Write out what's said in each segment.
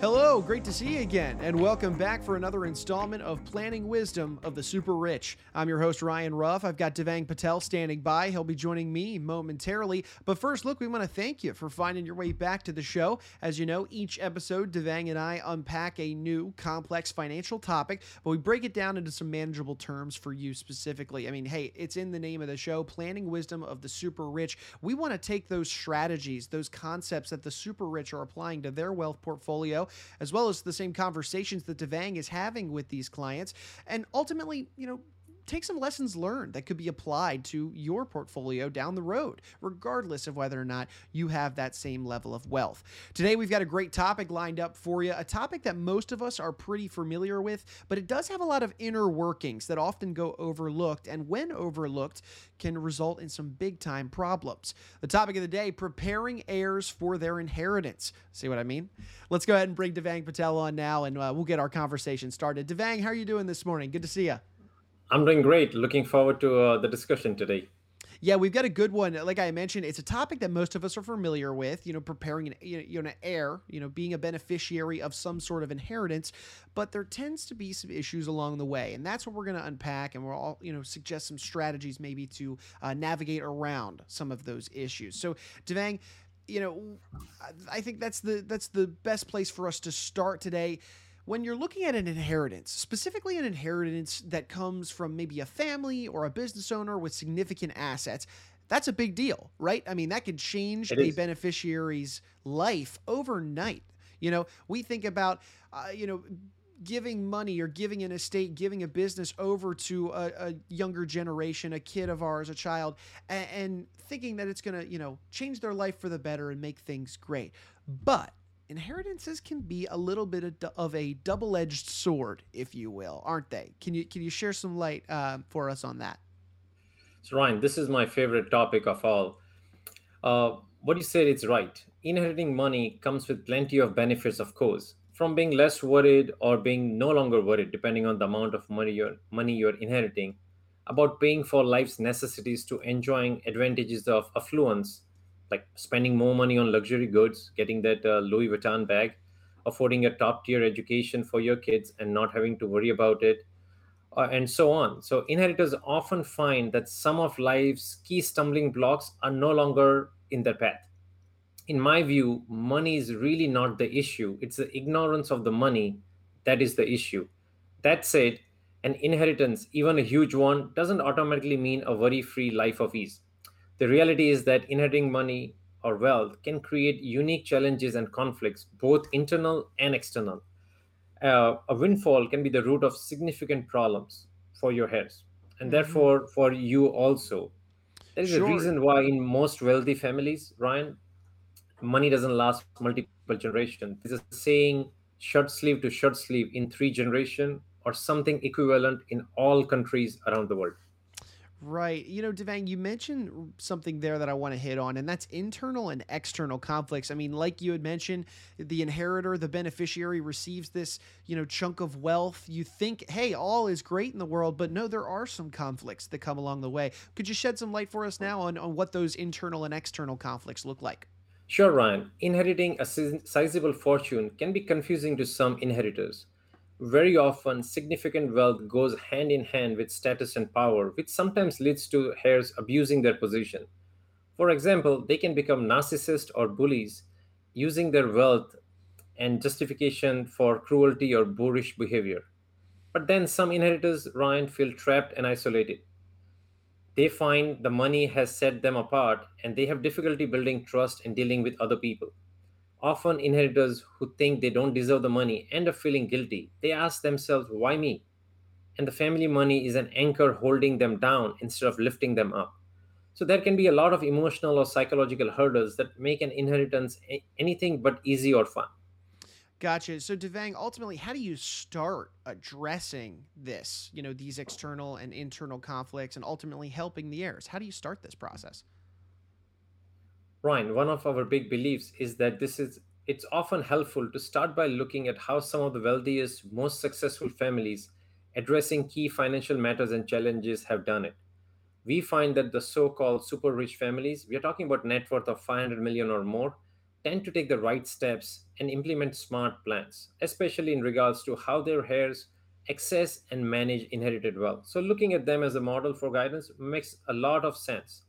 Hello, great to see you again, and welcome back for another installment of Planning Wisdom of the Super Rich. I'm your host, Ryan Ruff. I've got Devang Patel standing by. He'll be joining me momentarily. But first, look, we want to thank you for finding your way back to the show. As you know, each episode, Devang and I unpack a new, complex financial topic, but we break it down into some manageable terms for you specifically. I mean, hey, it's in the name of the show Planning Wisdom of the Super Rich. We want to take those strategies, those concepts that the super rich are applying to their wealth portfolio as well as the same conversations that Devang is having with these clients, and ultimately, you know, take some lessons learned that could be applied to your portfolio down the road, regardless of whether or not you have that same level of wealth. Today, we've got a great topic lined up for you, a topic that most of us are pretty familiar with, but it does have a lot of inner workings that often go overlooked, and when overlooked, can result in some big time problems. The topic of the day preparing heirs for their inheritance. See what I mean? Let's go ahead and bring Devang Patel on now, and uh, we'll get our conversation started. Devang, how are you doing this morning? Good to see you. I'm doing great. Looking forward to uh, the discussion today. Yeah, we've got a good one. Like I mentioned, it's a topic that most of us are familiar with. You know, preparing an you know an heir, you know, being a beneficiary of some sort of inheritance. But there tends to be some issues along the way, and that's what we're going to unpack. And we'll all you know suggest some strategies maybe to uh, navigate around some of those issues. So, Devang, you know, I think that's the that's the best place for us to start today when you're looking at an inheritance, specifically an inheritance that comes from maybe a family or a business owner with significant assets, that's a big deal, right? I mean, that could change a beneficiary's life overnight. You know, we think about, uh, you know, giving money or giving an estate, giving a business over to a, a younger generation, a kid of ours, a child, and, and thinking that it's going to, you know, change their life for the better and make things great. But inheritances can be a little bit of a double-edged sword, if you will, aren't they? Can you can you share some light uh, for us on that? So Ryan, this is my favorite topic of all. Uh, what you said is right. Inheriting money comes with plenty of benefits, of course. From being less worried or being no longer worried, depending on the amount of money you're money you're inheriting, about paying for life's necessities to enjoying advantages of affluence like spending more money on luxury goods, getting that uh, Louis Vuitton bag, affording a top tier education for your kids and not having to worry about it, uh, and so on. So, inheritors often find that some of life's key stumbling blocks are no longer in their path. In my view, money is really not the issue, it's the ignorance of the money that is the issue. That said, an inheritance, even a huge one, doesn't automatically mean a worry free life of ease the reality is that inheriting money or wealth can create unique challenges and conflicts, both internal and external. Uh, a windfall can be the root of significant problems for your heirs, and mm-hmm. therefore for you also. There is sure. a reason why, in most wealthy families, Ryan, money doesn't last multiple generations. There's a saying shirt sleeve to shirt sleeve in three generation or something equivalent in all countries around the world. Right. You know, Devang, you mentioned something there that I want to hit on, and that's internal and external conflicts. I mean, like you had mentioned, the inheritor, the beneficiary receives this, you know, chunk of wealth. You think, hey, all is great in the world, but no, there are some conflicts that come along the way. Could you shed some light for us now on, on what those internal and external conflicts look like? Sure, Ryan. Inheriting a sizable fortune can be confusing to some inheritors very often significant wealth goes hand in hand with status and power, which sometimes leads to heirs abusing their position. For example, they can become narcissists or bullies, using their wealth and justification for cruelty or boorish behavior. But then some inheritors, Ryan, feel trapped and isolated. They find the money has set them apart and they have difficulty building trust and dealing with other people. Often, inheritors who think they don't deserve the money end up feeling guilty. They ask themselves, why me? And the family money is an anchor holding them down instead of lifting them up. So, there can be a lot of emotional or psychological hurdles that make an inheritance anything but easy or fun. Gotcha. So, Devang, ultimately, how do you start addressing this, you know, these external and internal conflicts and ultimately helping the heirs? How do you start this process? Ryan, one of our big beliefs is that this is it's often helpful to start by looking at how some of the wealthiest, most successful families addressing key financial matters and challenges have done it. We find that the so-called super rich families, we are talking about net worth of 500 million or more, tend to take the right steps and implement smart plans, especially in regards to how their heirs access and manage inherited wealth. So, looking at them as a model for guidance makes a lot of sense.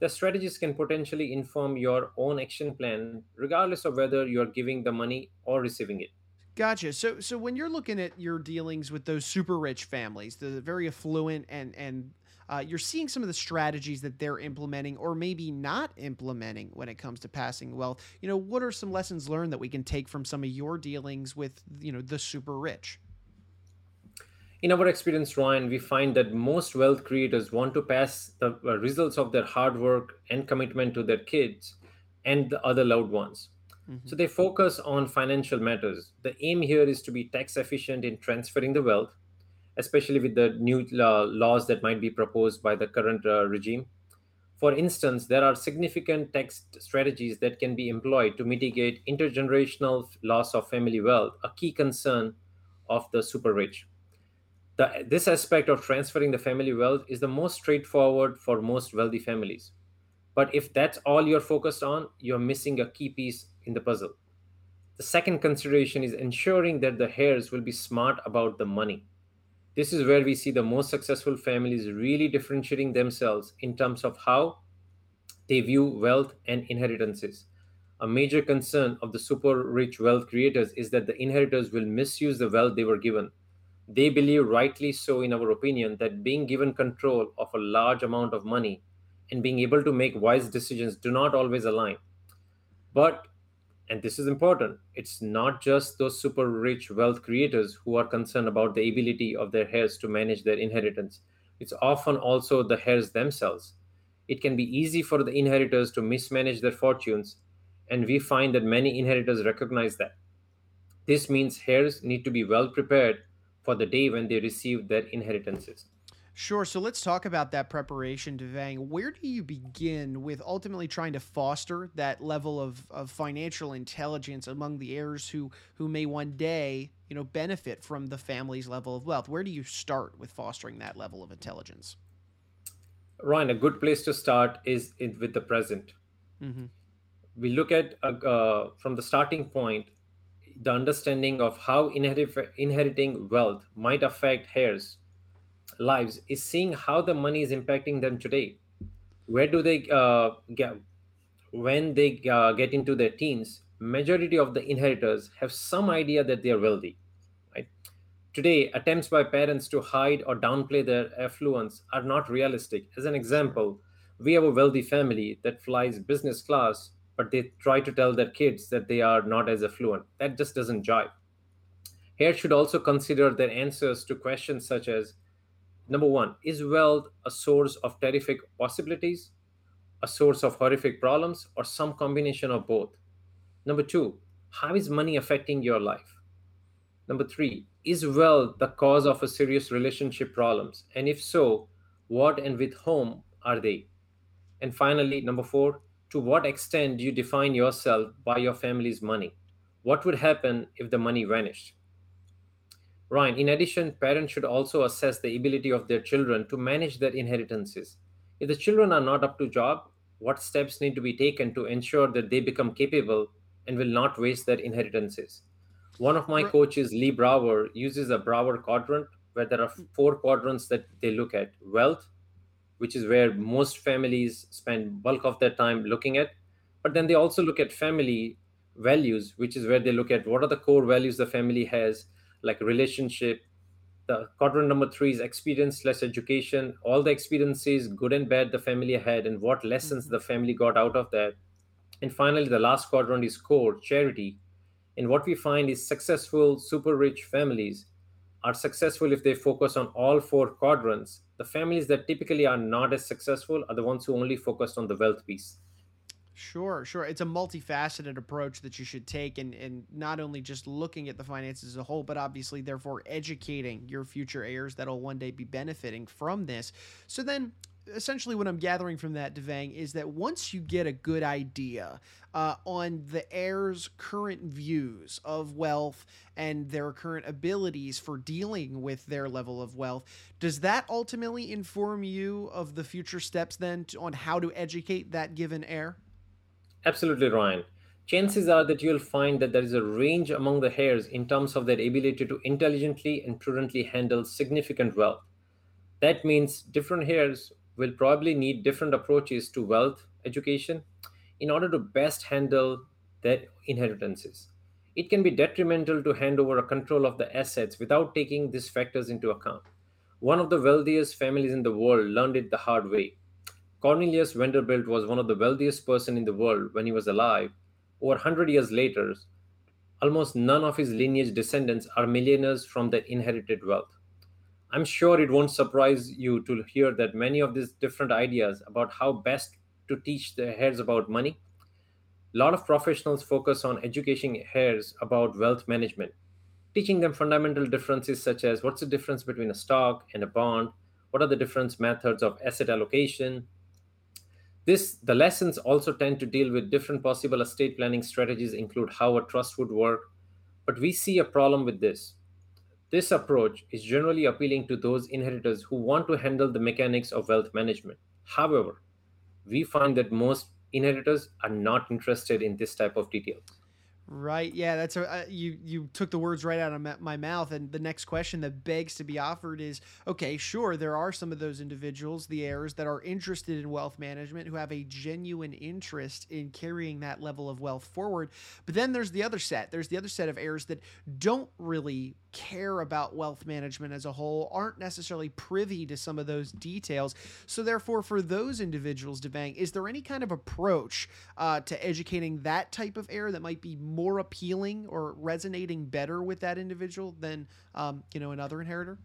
The strategies can potentially inform your own action plan, regardless of whether you're giving the money or receiving it. Gotcha. So, so when you're looking at your dealings with those super rich families, the very affluent, and and uh, you're seeing some of the strategies that they're implementing, or maybe not implementing, when it comes to passing wealth. You know, what are some lessons learned that we can take from some of your dealings with you know the super rich? In our experience, Ryan, we find that most wealth creators want to pass the uh, results of their hard work and commitment to their kids and the other loved ones. Mm-hmm. So they focus on financial matters. The aim here is to be tax efficient in transferring the wealth, especially with the new uh, laws that might be proposed by the current uh, regime. For instance, there are significant tax strategies that can be employed to mitigate intergenerational loss of family wealth, a key concern of the super rich the, this aspect of transferring the family wealth is the most straightforward for most wealthy families. But if that's all you're focused on, you're missing a key piece in the puzzle. The second consideration is ensuring that the heirs will be smart about the money. This is where we see the most successful families really differentiating themselves in terms of how they view wealth and inheritances. A major concern of the super rich wealth creators is that the inheritors will misuse the wealth they were given they believe, rightly so, in our opinion, that being given control of a large amount of money and being able to make wise decisions do not always align. But, and this is important, it's not just those super rich wealth creators who are concerned about the ability of their heirs to manage their inheritance. It's often also the heirs themselves. It can be easy for the inheritors to mismanage their fortunes, and we find that many inheritors recognize that. This means heirs need to be well prepared for the day when they receive their inheritances. Sure. So let's talk about that preparation, Devang. Where do you begin with ultimately trying to foster that level of, of financial intelligence among the heirs who who may one day, you know, benefit from the family's level of wealth? Where do you start with fostering that level of intelligence? Ryan, a good place to start is in, with the present. Mm-hmm. We look at uh, uh, from the starting point the understanding of how inherit, inheriting wealth might affect heirs' lives is seeing how the money is impacting them today. Where do they uh, get when they uh, get into their teens? Majority of the inheritors have some idea that they are wealthy. Right today, attempts by parents to hide or downplay their affluence are not realistic. As an example, we have a wealthy family that flies business class but they try to tell their kids that they are not as affluent. That just doesn't jive. Heirs should also consider their answers to questions such as number one, is wealth a source of terrific possibilities, a source of horrific problems, or some combination of both? Number two, how is money affecting your life? Number three, is wealth the cause of a serious relationship problems? And if so, what and with whom are they? And finally, number four, to what extent do you define yourself by your family's money? What would happen if the money vanished? Ryan, in addition, parents should also assess the ability of their children to manage their inheritances. If the children are not up to job, what steps need to be taken to ensure that they become capable and will not waste their inheritances? One of my coaches, Lee Brower, uses a Brower quadrant where there are mm. four quadrants that they look at wealth, which is where most families spend bulk of their time looking at. But then they also look at family values which is where they look at what are the core values the family has like relationship the quadrant number three is experience less education. All the experiences good and bad the family had and what lessons mm-hmm. the family got out of that. And finally the last quadrant is core charity. And what we find is successful super rich families are successful if they focus on all four quadrants. The families that typically are not as successful are the ones who only focused on the wealth piece. Sure, sure. It's a multifaceted approach that you should take, and, and not only just looking at the finances as a whole, but obviously, therefore, educating your future heirs that'll one day be benefiting from this. So, then essentially what I'm gathering from that, Devang, is that once you get a good idea uh, on the heirs' current views of wealth and their current abilities for dealing with their level of wealth, does that ultimately inform you of the future steps then to, on how to educate that given heir? Absolutely, Ryan. chances are that you'll find that there is a range among the heirs in terms of their ability to intelligently and prudently handle significant wealth. That means different heirs will probably need different approaches to wealth education in order to best handle their inheritances. It can be detrimental to hand over a control of the assets without taking these factors into account. One of the wealthiest families in the world learned it the hard way. Cornelius Vanderbilt was one of the wealthiest person in the world when he was alive. Over 100 years later, almost none of his lineage descendants are millionaires from their inherited wealth. I'm sure it won't surprise you to hear that many of these different ideas about how best to teach the heirs about money. A lot of professionals focus on educating heirs about wealth management, teaching them fundamental differences such as what's the difference between a stock and a bond, what are the different methods of asset allocation. This the lessons also tend to deal with different possible estate planning strategies include how a trust would work, but we see a problem with this this approach is generally appealing to those inheritors who want to handle the mechanics of wealth management. However, we find that most inheritors are not interested in this type of detail. Right. Yeah, that's a uh, you you took the words right out of my mouth and the next question that begs to be offered is okay, sure, there are some of those individuals, the heirs that are interested in wealth management who have a genuine interest in carrying that level of wealth forward. But then there's the other set. There's the other set of heirs that don't really care about wealth management as a whole, aren't necessarily privy to some of those details. So, therefore, for those individuals, Devang, is there any kind of approach uh, to educating that type of heir that might be more appealing or resonating better with that individual than, um, you know, another inheritor?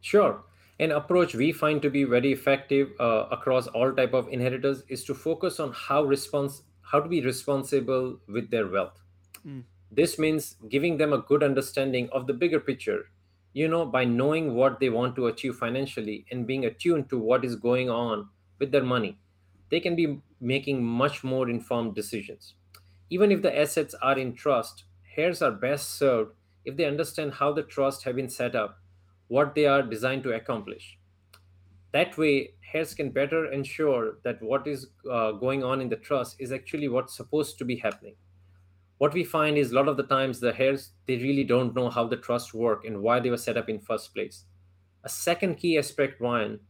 Sure. An approach we find to be very effective uh, across all type of inheritors is to focus on how response how to be responsible with their wealth. Mm. This means giving them a good understanding of the bigger picture, you know, by knowing what they want to achieve financially and being attuned to what is going on with their money. They can be making much more informed decisions. Even if the assets are in trust, heirs are best served if they understand how the trust have been set up, what they are designed to accomplish. That way, heirs can better ensure that what is uh, going on in the trust is actually what's supposed to be happening what we find is a lot of the times the heirs they really don't know how the trust work and why they were set up in first place. A second key aspect ryan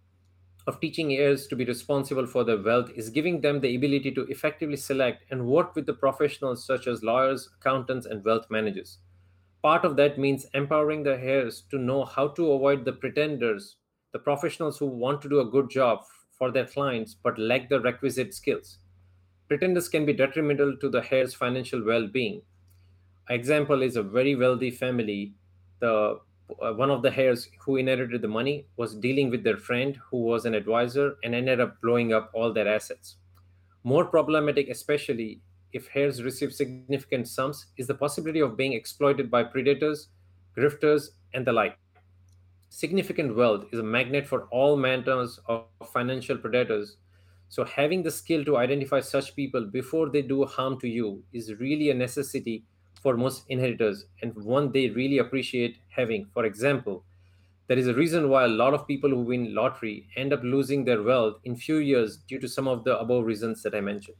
of teaching heirs to be responsible for their wealth is giving them the ability to effectively select and work with the professionals such as lawyers accountants and wealth managers. Part of that means empowering the heirs to know how to avoid the pretenders the professionals who want to do a good job for their clients but lack the requisite skills pretenders can be detrimental to the heir's financial well-being. Example is a very wealthy family. The uh, one of the heirs who inherited the money was dealing with their friend who was an advisor and ended up blowing up all their assets. More problematic, especially if heirs receive significant sums, is the possibility of being exploited by predators, grifters, and the like. Significant wealth is a magnet for all manners of financial predators so having the skill to identify such people before they do harm to you is really a necessity for most inheritors and one they really appreciate having. For example, there is a reason why a lot of people who win lottery end up losing their wealth in few years due to some of the above reasons that I mentioned.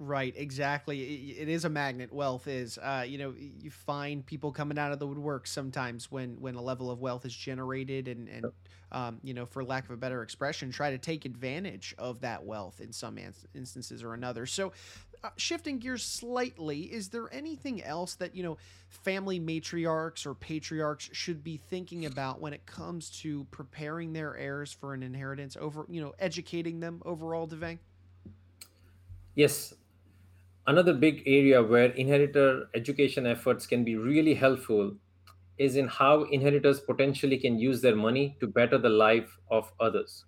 Right, exactly. It is a magnet. Wealth is. Uh, you know, you find people coming out of the woodwork sometimes when when a level of wealth is generated, and and um, you know, for lack of a better expression, try to take advantage of that wealth in some instances or another. So, uh, shifting gears slightly, is there anything else that you know family matriarchs or patriarchs should be thinking about when it comes to preparing their heirs for an inheritance? Over, you know, educating them overall, Devang. Yes, Another big area where inheritor education efforts can be really helpful is in how inheritors potentially can use their money to better the life of others.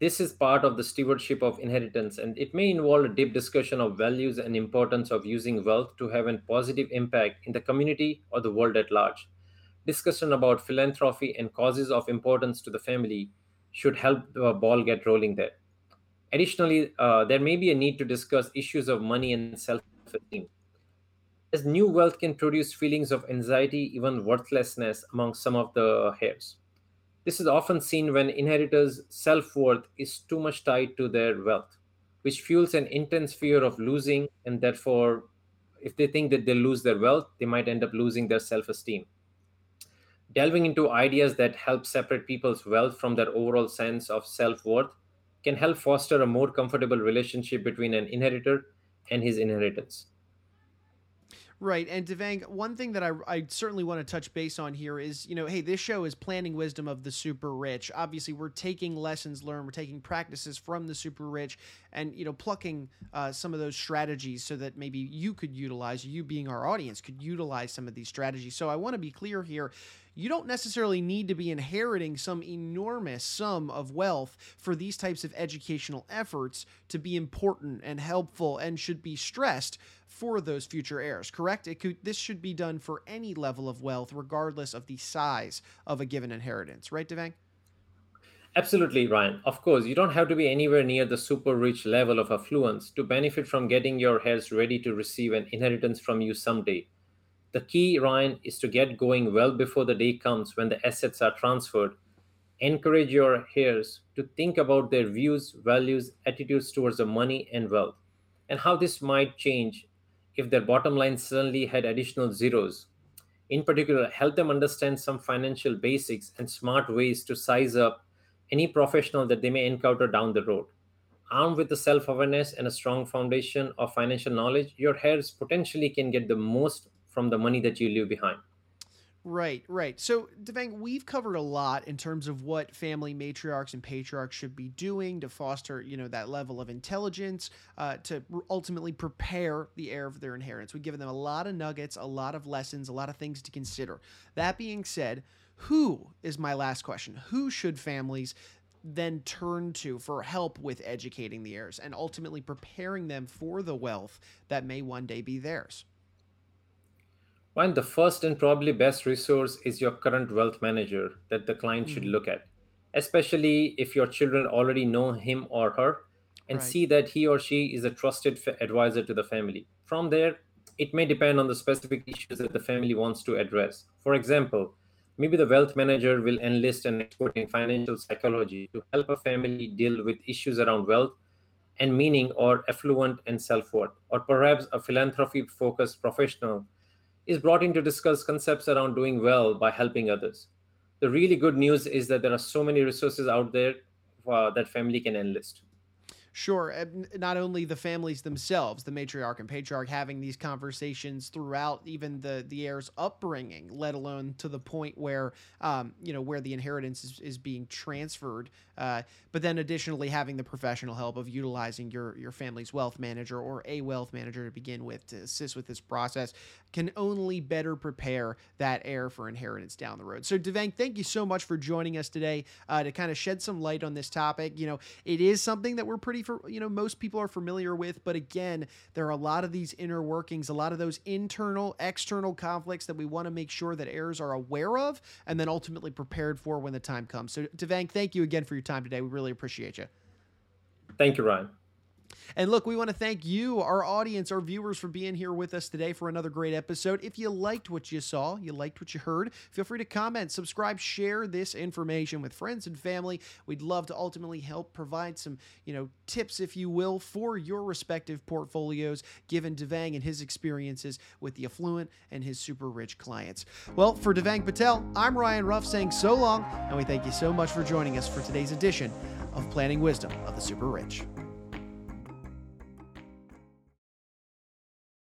This is part of the stewardship of inheritance, and it may involve a deep discussion of values and importance of using wealth to have a positive impact in the community or the world at large. Discussion about philanthropy and causes of importance to the family should help the ball get rolling there. Additionally, uh, there may be a need to discuss issues of money and self esteem. As new wealth can produce feelings of anxiety, even worthlessness among some of the heirs. This is often seen when inheritors' self worth is too much tied to their wealth, which fuels an intense fear of losing and therefore if they think that they'll lose their wealth, they might end up losing their self esteem. Delving into ideas that help separate people's wealth from their overall sense of self worth can help foster a more comfortable relationship between an inheritor and his inheritance. Right. And Devang, one thing that I, I certainly want to touch base on here is, you know, hey, this show is planning wisdom of the super rich. Obviously, we're taking lessons learned, we're taking practices from the super rich and, you know, plucking uh, some of those strategies so that maybe you could utilize, you being our audience, could utilize some of these strategies. So I want to be clear here you don't necessarily need to be inheriting some enormous sum of wealth for these types of educational efforts to be important and helpful and should be stressed for those future heirs correct it could this should be done for any level of wealth regardless of the size of a given inheritance right devang Absolutely, Ryan. Of course, you don't have to be anywhere near the super rich level of affluence to benefit from getting your heirs ready to receive an inheritance from you someday. The key, Ryan, is to get going well before the day comes when the assets are transferred. Encourage your heirs to think about their views, values, attitudes towards the money and wealth, and how this might change if their bottom line suddenly had additional zeros. In particular, help them understand some financial basics and smart ways to size up any professional that they may encounter down the road. Armed with the self awareness and a strong foundation of financial knowledge, your heirs potentially can get the most from the money that you leave behind. Right, right. So, Devang, we've covered a lot in terms of what family matriarchs and patriarchs should be doing to foster, you know, that level of intelligence uh, to ultimately prepare the heir of their inheritance. We've given them a lot of nuggets, a lot of lessons, a lot of things to consider. That being said, who is my last question? Who should families then turn to for help with educating the heirs and ultimately preparing them for the wealth that may one day be theirs? One, the first and probably best resource is your current wealth manager that the client should hmm. look at, especially if your children already know him or her and right. see that he or she is a trusted advisor to the family. From there, it may depend on the specific issues that the family wants to address. For example, maybe the wealth manager will enlist an expert in financial psychology to help a family deal with issues around wealth and meaning or affluent and self-worth or perhaps a philanthropy focused professional is brought in to discuss concepts around doing well by helping others. The really good news is that there are so many resources out there uh, that family can enlist. Sure. Not only the families themselves, the matriarch and patriarch having these conversations throughout even the the heir's upbringing, let alone to the point where um, you know where the inheritance is, is being transferred. Uh, but then additionally having the professional help of utilizing your your family's wealth manager or a wealth manager to begin with to assist with this process can only better prepare that heir for inheritance down the road. So Devang, thank you so much for joining us today uh, to kind of shed some light on this topic. You know, it is something that we're pretty for you know most people are familiar with but again there are a lot of these inner workings a lot of those internal external conflicts that we want to make sure that heirs are aware of and then ultimately prepared for when the time comes. So devang thank you again for your time today. We really appreciate you. Thank you ryan and look, we want to thank you, our audience, our viewers, for being here with us today for another great episode. If you liked what you saw, you liked what you heard, feel free to comment, subscribe, share this information with friends and family. We'd love to ultimately help provide some, you know, tips, if you will, for your respective portfolios, given Devang and his experiences with the affluent and his super rich clients. Well, for Devang Patel, I'm Ryan Ruff saying so long, and we thank you so much for joining us for today's edition of Planning Wisdom of the Super Rich.